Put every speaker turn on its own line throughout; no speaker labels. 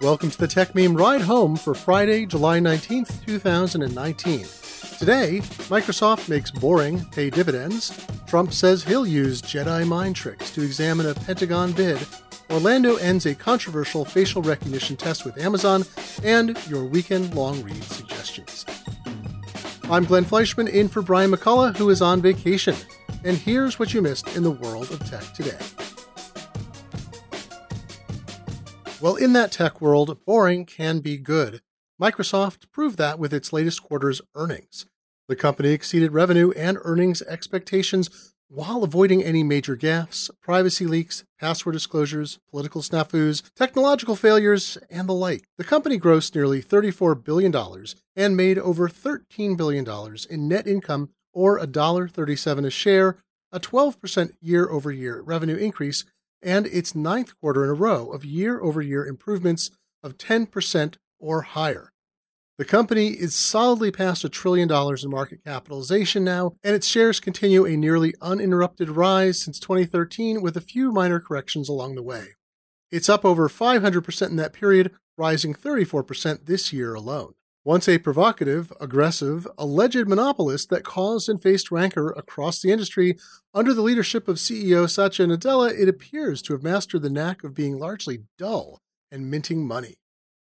Welcome to the Techmeme Ride Home for Friday, July 19th, 2019. Today, Microsoft makes boring pay dividends. Trump says he'll use Jedi mind tricks to examine a Pentagon bid. Orlando ends a controversial facial recognition test with Amazon, and your weekend long read suggestions. I'm Glenn Fleishman in for Brian McCullough, who is on vacation. And here's what you missed in the world of tech today. Well, in that tech world, boring can be good. Microsoft proved that with its latest quarter's earnings. The company exceeded revenue and earnings expectations while avoiding any major gaffes, privacy leaks, password disclosures, political snafus, technological failures, and the like. The company grossed nearly $34 billion and made over $13 billion in net income or $1.37 a share, a 12% year over year revenue increase and its ninth quarter in a row of year over year improvements of 10% or higher. The company is solidly past a trillion dollars in market capitalization now, and its shares continue a nearly uninterrupted rise since 2013 with a few minor corrections along the way. It's up over 500% in that period, rising 34% this year alone. Once a provocative, aggressive, alleged monopolist that caused and faced rancor across the industry, under the leadership of CEO Satya Nadella, it appears to have mastered the knack of being largely dull and minting money.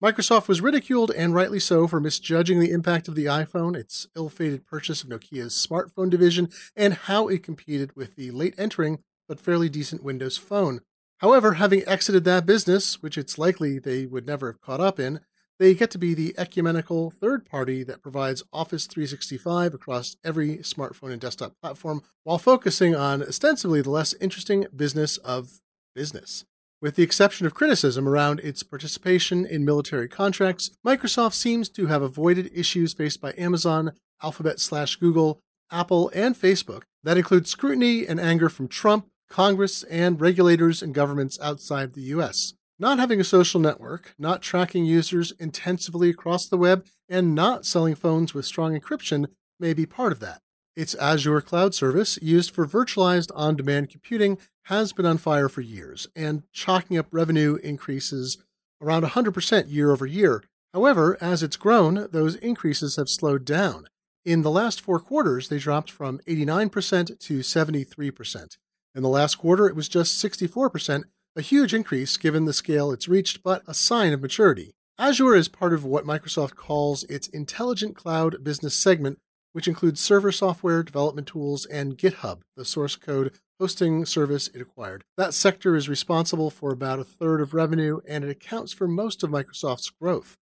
Microsoft was ridiculed, and rightly so, for misjudging the impact of the iPhone, its ill fated purchase of Nokia's smartphone division, and how it competed with the late entering but fairly decent Windows Phone. However, having exited that business, which it's likely they would never have caught up in, they get to be the ecumenical third party that provides Office 365 across every smartphone and desktop platform while focusing on ostensibly the less interesting business of business. With the exception of criticism around its participation in military contracts, Microsoft seems to have avoided issues faced by Amazon, Alphabet slash Google, Apple, and Facebook that include scrutiny and anger from Trump, Congress, and regulators and governments outside the US. Not having a social network, not tracking users intensively across the web, and not selling phones with strong encryption may be part of that. Its Azure cloud service, used for virtualized on demand computing, has been on fire for years and chalking up revenue increases around 100% year over year. However, as it's grown, those increases have slowed down. In the last four quarters, they dropped from 89% to 73%. In the last quarter, it was just 64%, a huge increase given the scale it's reached, but a sign of maturity. Azure is part of what Microsoft calls its Intelligent Cloud Business segment, which includes server software, development tools, and GitHub, the source code hosting service it acquired. That sector is responsible for about a third of revenue, and it accounts for most of Microsoft's growth.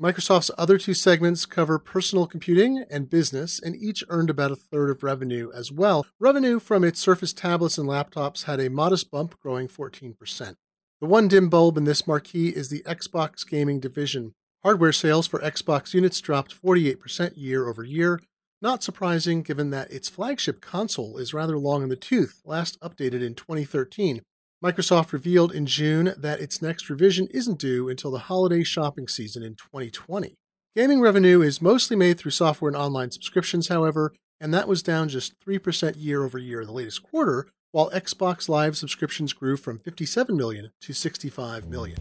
Microsoft's other two segments cover personal computing and business, and each earned about a third of revenue as well. Revenue from its Surface tablets and laptops had a modest bump, growing 14%. The one dim bulb in this marquee is the Xbox gaming division. Hardware sales for Xbox units dropped 48% year over year. Not surprising given that its flagship console is rather long in the tooth, last updated in 2013. Microsoft revealed in June that its next revision isn't due until the holiday shopping season in 2020. Gaming revenue is mostly made through software and online subscriptions, however, and that was down just 3% year over year in the latest quarter, while Xbox Live subscriptions grew from 57 million to 65 million.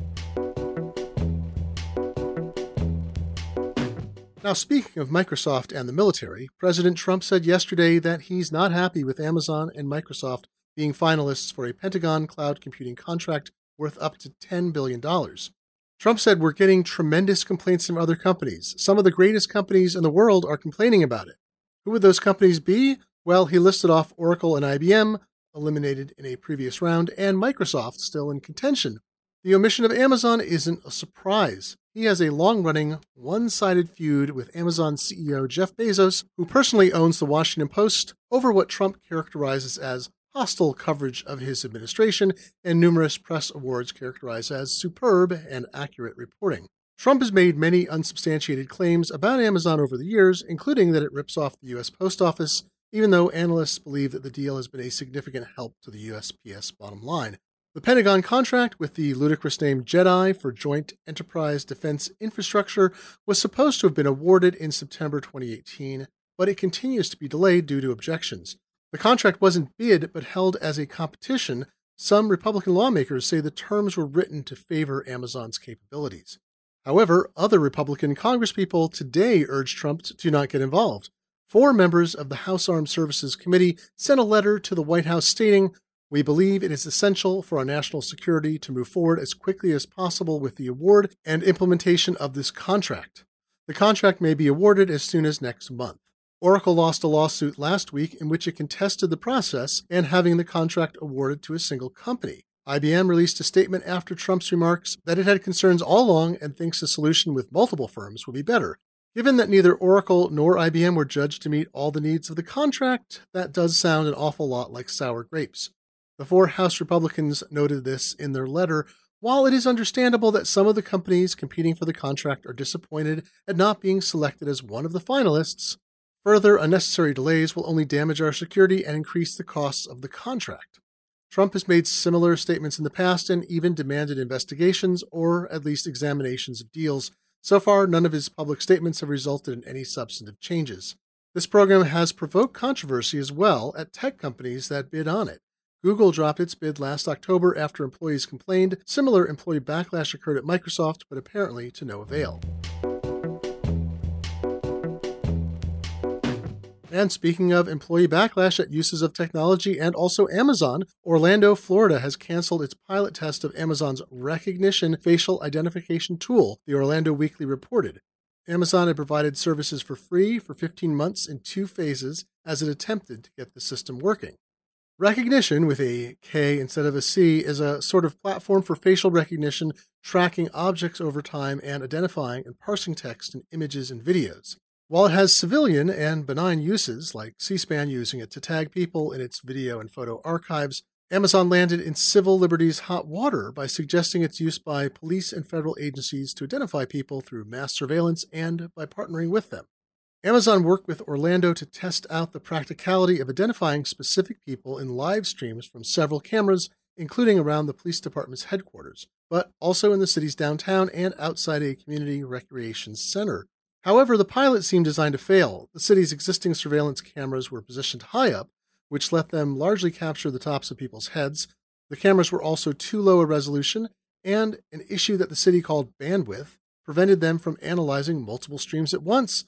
Now, speaking of Microsoft and the military, President Trump said yesterday that he's not happy with Amazon and Microsoft being finalists for a Pentagon cloud computing contract worth up to $10 billion. Trump said, We're getting tremendous complaints from other companies. Some of the greatest companies in the world are complaining about it. Who would those companies be? Well, he listed off Oracle and IBM, eliminated in a previous round, and Microsoft, still in contention. The omission of Amazon isn't a surprise. He has a long running, one sided feud with Amazon CEO Jeff Bezos, who personally owns the Washington Post, over what Trump characterizes as hostile coverage of his administration and numerous press awards characterized as superb and accurate reporting. Trump has made many unsubstantiated claims about Amazon over the years, including that it rips off the U.S. Post Office, even though analysts believe that the deal has been a significant help to the USPS bottom line. The Pentagon contract with the ludicrous name JEDI for Joint Enterprise Defense Infrastructure was supposed to have been awarded in September 2018, but it continues to be delayed due to objections. The contract wasn't bid but held as a competition. Some Republican lawmakers say the terms were written to favor Amazon's capabilities. However, other Republican congresspeople today urged Trump to not get involved. Four members of the House Armed Services Committee sent a letter to the White House stating, we believe it is essential for our national security to move forward as quickly as possible with the award and implementation of this contract. The contract may be awarded as soon as next month. Oracle lost a lawsuit last week in which it contested the process and having the contract awarded to a single company. IBM released a statement after Trump's remarks that it had concerns all along and thinks a solution with multiple firms will be better. Given that neither Oracle nor IBM were judged to meet all the needs of the contract, that does sound an awful lot like sour grapes. The four House Republicans noted this in their letter. While it is understandable that some of the companies competing for the contract are disappointed at not being selected as one of the finalists, further unnecessary delays will only damage our security and increase the costs of the contract. Trump has made similar statements in the past and even demanded investigations or at least examinations of deals. So far, none of his public statements have resulted in any substantive changes. This program has provoked controversy as well at tech companies that bid on it. Google dropped its bid last October after employees complained. Similar employee backlash occurred at Microsoft, but apparently to no avail. And speaking of employee backlash at uses of technology and also Amazon, Orlando, Florida has canceled its pilot test of Amazon's Rekognition facial identification tool, the Orlando Weekly reported. Amazon had provided services for free for 15 months in two phases as it attempted to get the system working. Rekognition with a K instead of a C is a sort of platform for facial recognition, tracking objects over time and identifying and parsing text and images and videos. While it has civilian and benign uses, like C SPAN using it to tag people in its video and photo archives, Amazon landed in civil liberties hot water by suggesting its use by police and federal agencies to identify people through mass surveillance and by partnering with them. Amazon worked with Orlando to test out the practicality of identifying specific people in live streams from several cameras, including around the police department's headquarters, but also in the city's downtown and outside a community recreation center. However, the pilot seemed designed to fail. The city's existing surveillance cameras were positioned high up, which let them largely capture the tops of people's heads. The cameras were also too low a resolution, and an issue that the city called bandwidth prevented them from analyzing multiple streams at once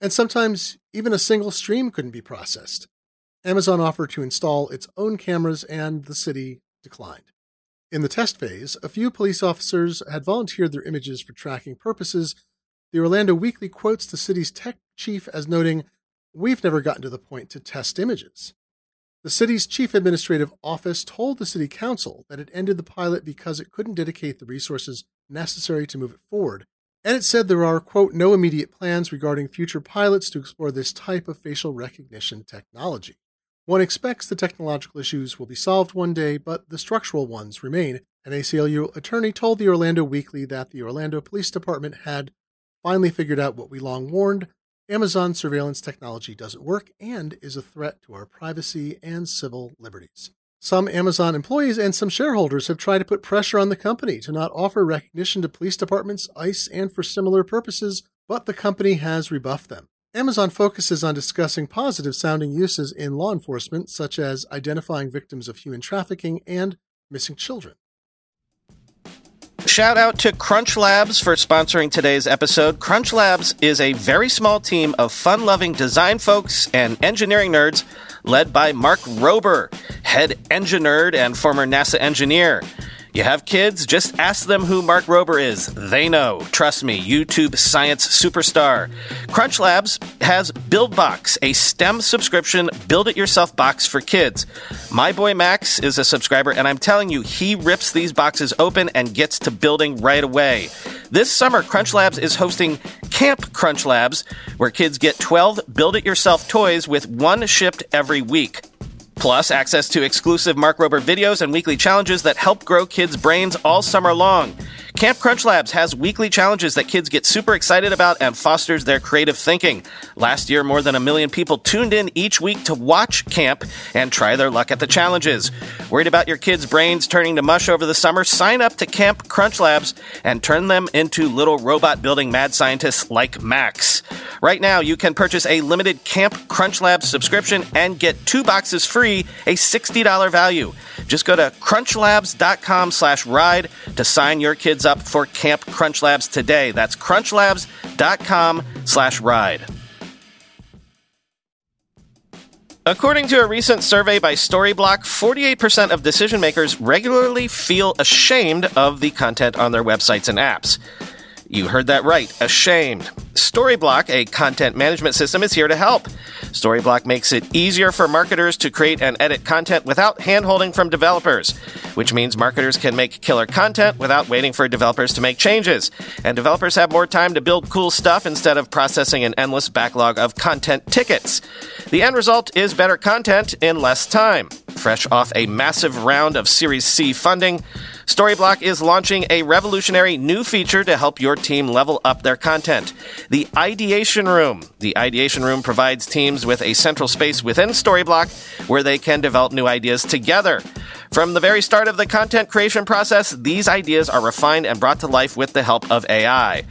and sometimes even a single stream couldn't be processed. Amazon offered to install its own cameras, and the city declined. In the test phase, a few police officers had volunteered their images for tracking purposes. The Orlando Weekly quotes the city's tech chief as noting, We've never gotten to the point to test images. The city's chief administrative office told the city council that it ended the pilot because it couldn't dedicate the resources necessary to move it forward and it said there are, quote, no immediate plans regarding future pilots to explore this type of facial recognition technology. One expects the technological issues will be solved one day, but the structural ones remain. An ACLU attorney told the Orlando Weekly that the Orlando Police Department had finally figured out what we long warned Amazon surveillance technology doesn't work and is a threat to our privacy and civil liberties. Some Amazon employees and some shareholders have tried to put pressure on the company to not offer Rekognition to police departments, ICE, and for similar purposes, but the company has rebuffed them. Amazon focuses on discussing positive sounding uses in law enforcement, such as identifying victims of human trafficking and missing children.
Shout out to Crunch Labs for sponsoring today's episode. Crunch Labs is a very small team of fun loving design folks and engineering nerds led by Mark Rober, head engine nerd and former NASA engineer. You have kids? Just ask them who Mark Rober is. They know. Trust me, YouTube science superstar. Crunch Labs has BuildBox, a STEM subscription build it yourself box for kids. My boy Max is a subscriber, and I'm telling you, he rips these boxes open and gets to building right away. This summer, Crunch Labs is hosting Camp Crunch Labs, where kids get 12 build it yourself toys with one shipped every week. Plus, access to exclusive Mark Rober videos and weekly challenges that help grow kids' brains all summer long. Camp Crunch Labs has weekly challenges that kids get super excited about and fosters their creative thinking. Last year, more than a million people tuned in each week to watch camp and try their luck at the challenges. Worried about your kids' brains turning to mush over the summer? Sign up to Camp Crunch Labs and turn them into little robot building mad scientists like Max. Right now, you can purchase a limited Camp Crunch Labs subscription and get two boxes free, a $60 value. Just go to crunchlabs.com slash ride to sign your kids up for Camp Crunch Labs today. That's crunchlabs.com slash ride. According to a recent survey by Storyblok, 48% of decision makers regularly feel ashamed of the content on their websites and apps. You heard that right, ashamed. Storyblok, a content management system, is here to help. Storyblok makes it easier for marketers to create and edit content without handholding from developers, which means marketers can make killer content without waiting for developers to make changes. And developers have more time to build cool stuff instead of processing an endless backlog of content tickets. The end result is better content in less time. Fresh off a massive round of Series C funding, Storyblok is launching a revolutionary new feature to help your team level up their content the Ideation Room. The Ideation Room provides teams with a central space within Storyblok where they can develop new ideas together. From the very start of the content creation process, these ideas are refined and brought to life with the help of AI.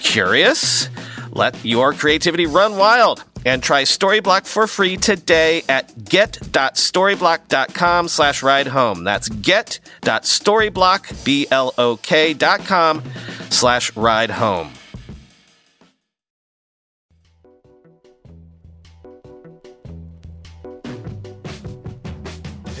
Curious? Let your creativity run wild and try Storyblok for free today at get.storyblok.com slash ride home. That's get.storyblok, B-L-O-K dot com slash ride home.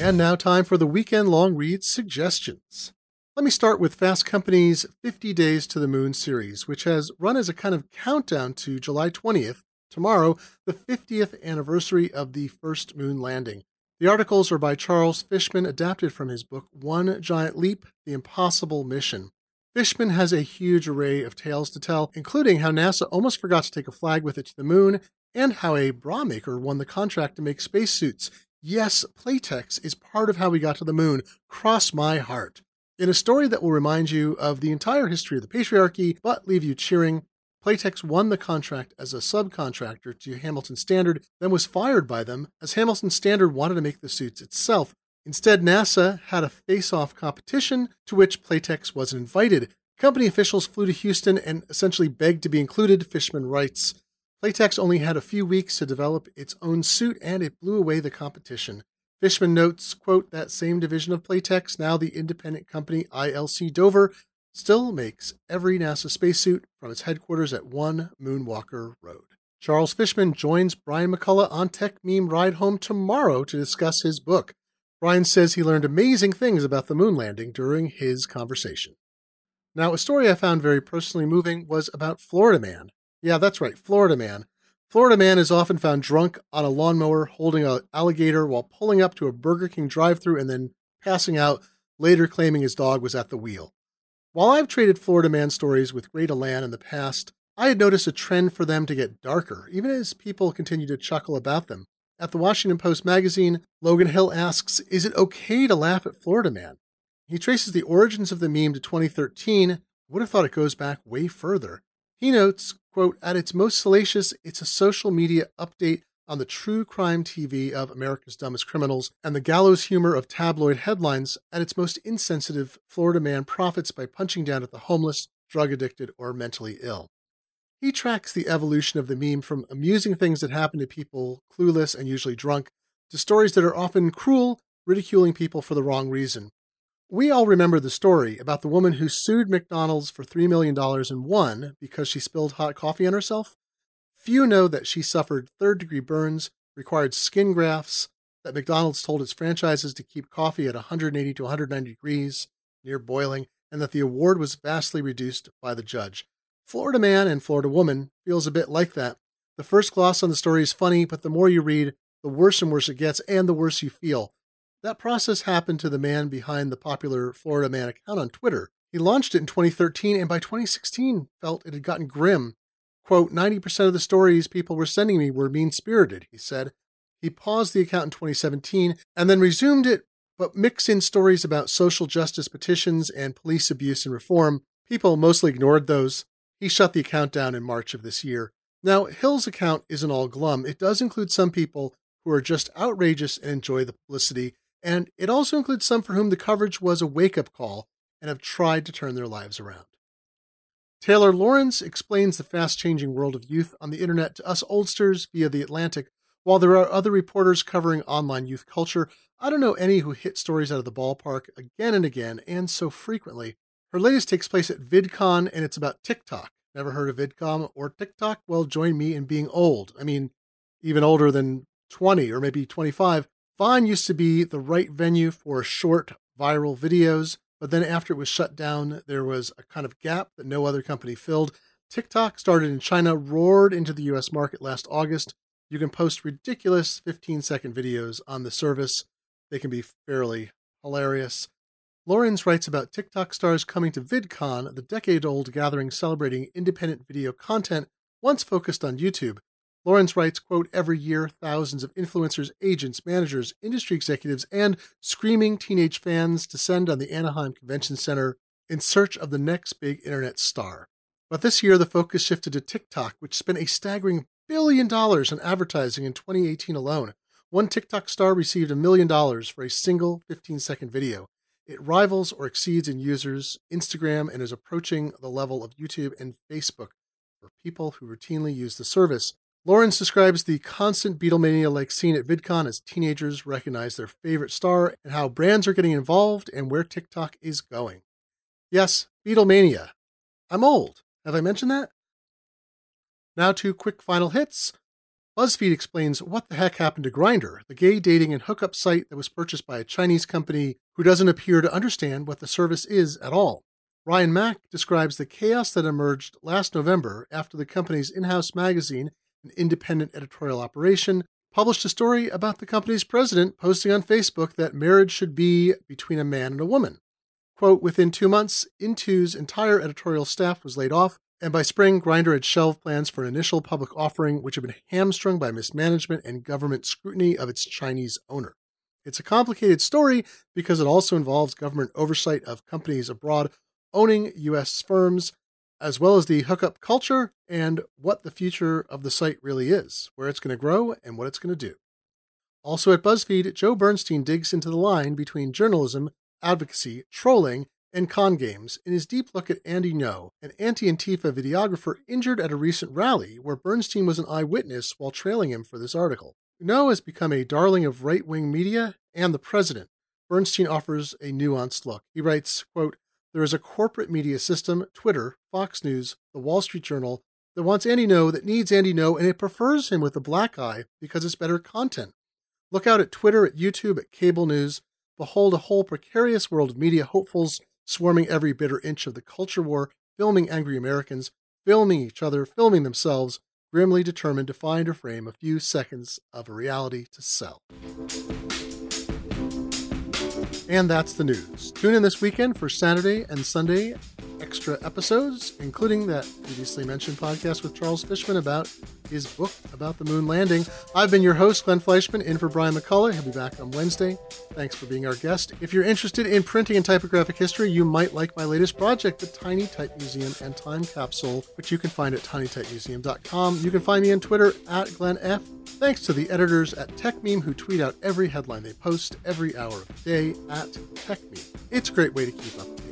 And now, time for the weekend long read suggestions. Let me start with Fast Company's 50 Days to the Moon series, which has run as a kind of countdown to July 20th, tomorrow, the 50th anniversary of the first moon landing. The articles are by Charles Fishman, adapted from his book One Giant Leap The Impossible Mission. Fishman has a huge array of tales to tell, including how NASA almost forgot to take a flag with it to the moon, and how a bra maker won the contract to make spacesuits Yes, Playtex is part of how we got to the moon. Cross my heart. In a story that will remind you of the entire history of the patriarchy, but leave you cheering, Playtex won the contract as a subcontractor to Hamilton Standard, then was fired by them as Hamilton Standard wanted to make the suits itself. Instead, NASA had a face off competition to which Playtex wasn't invited. Company officials flew to Houston and essentially begged to be included, Fishman writes. Playtex only had a few weeks to develop its own suit and it blew away the competition. Fishman notes, quote, that same division of Playtex, now the independent company ILC Dover, still makes every NASA spacesuit from its headquarters at 1 Moonwalker Road. Charles Fishman joins Brian McCullough on Techmeme Ride Home tomorrow to discuss his book. Brian says he learned amazing things about the moon landing during his conversation. Now, a story I found very personally moving was about Florida Man, yeah, that's right, Florida man. Florida man is often found drunk on a lawnmower holding an alligator while pulling up to a Burger King drive through and then passing out, later claiming his dog was at the wheel. While I've traded Florida man stories with great elan in the past, I had noticed a trend for them to get darker, even as people continue to chuckle about them. At the Washington Post magazine, Logan Hill asks, Is it okay to laugh at Florida Man? He traces the origins of the meme to 2013. Would have thought it goes back way further. He notes, quote, at its most salacious, it's a social media update on the true crime TV of America's Dumbest Criminals and the gallows humor of tabloid headlines. At its most insensitive, Florida man profits by punching down at the homeless, drug addicted, or mentally ill. He tracks the evolution of the meme from amusing things that happen to people clueless and usually drunk to stories that are often cruel, ridiculing people for the wrong reason. We all remember the story about the woman who sued McDonald's for $3 million and won because she spilled hot coffee on herself. Few know that she suffered third degree burns, required skin grafts, that McDonald's told its franchises to keep coffee at 180 to 190 degrees, near boiling, and that the award was vastly reduced by the judge. Florida Man and Florida Woman feels a bit like that. The first gloss on the story is funny, but the more you read, the worse and worse it gets, and the worse you feel. That process happened to the man behind the popular Florida Man account on Twitter. He launched it in 2013 and by 2016 felt it had gotten grim. Quote, 90% of the stories people were sending me were mean spirited, he said. He paused the account in 2017 and then resumed it, but mixed in stories about social justice petitions and police abuse and reform. People mostly ignored those. He shut the account down in March of this year. Now, Hill's account isn't all glum. It does include some people who are just outrageous and enjoy the publicity, and it also includes some for whom the coverage was a wake up call and have tried to turn their lives around. Taylor Lorenz explains the fast changing world of youth on the internet to us oldsters via The Atlantic. While there are other reporters covering online youth culture, I don't know any who hit stories out of the ballpark again and again and so frequently. Her latest takes place at VidCon and it's about TikTok. Never heard of VidCon or TikTok? Well, join me in being old. I mean, even older than 20 or maybe 25. Vine used to be the right venue for short viral videos. But then after it was shut down, there was a kind of gap that no other company filled. TikTok started in China, roared into the US market last August. You can post ridiculous 15 second videos on the service. They can be fairly hilarious. Lorenz writes about TikTok stars coming to VidCon, the decade old gathering celebrating independent video content once focused on YouTube. Lorenz writes, quote, every year, thousands of influencers, agents, managers, industry executives, and screaming teenage fans descend on the Anaheim Convention Center in search of the next big internet star. But this year, the focus shifted to TikTok, which spent a staggering billion dollars on advertising in 2018 alone. One TikTok star received a million dollars for a single 15 second video. It rivals or exceeds in users Instagram and is approaching the level of YouTube and Facebook for people who routinely use the service. Lorenz describes the constant Beatlemania like scene at VidCon as teenagers recognize their favorite star and how brands are getting involved and where TikTok is going. Yes, Beatlemania. I'm old. Have I mentioned that? Now to quick final hits. BuzzFeed explains what the heck happened to Grindr, the gay dating and hookup site that was purchased by a Chinese company who doesn't appear to understand what the service is at all. Ryan Mac describes the chaos that emerged last November after the company's in house magazine an independent editorial operation, published a story about the company's president posting on Facebook that marriage should be between a man and a woman. Quote, within two months, Into's entire editorial staff was laid off, and by spring, Grindr had shelved plans for an initial public offering, which had been hamstrung by mismanagement and government scrutiny of its Chinese owner. It's a complicated story because it also involves government oversight of companies abroad owning U.S. firms as well as the hookup culture and what the future of the site really is, where it's going to grow, and what it's going to do. Also at BuzzFeed, Joe Bernstein digs into the line between journalism, advocacy, trolling, and con games in his deep look at Andy Ngo, an anti Antifa videographer injured at a recent rally where Bernstein was an eyewitness while trailing him for this article. Ngo has become a darling of right wing media and the president. Bernstein offers a nuanced look. He writes, quote, there is a corporate media system, Twitter, Fox News, the Wall Street Journal, that wants Andy Ngo, that needs Andy Ngo, and it prefers him with a black eye because it's better content. Look out at Twitter, at YouTube, at cable news. Behold a whole precarious world of media hopefuls swarming every bitter inch of the culture war, filming angry Americans, filming each other, filming themselves, grimly determined to find or frame a few seconds of a reality to sell. And that's the news. Tune in this weekend for Saturday and Sunday extra episodes, including that previously mentioned podcast with Charles Fishman about his book about the moon landing. I've been your host, Glenn Fleishman, in for Brian McCullough. He'll be back on Wednesday. Thanks for being our guest. If you're interested in printing and typographic history, you might like my latest project, the Tiny Type Museum and Time Capsule, which you can find at tinytypemuseum.com. You can find me on Twitter at Glenn F. Thanks to the editors at TechMeme who tweet out every headline they post every hour of the day at TechMeme. It's a great way to keep up.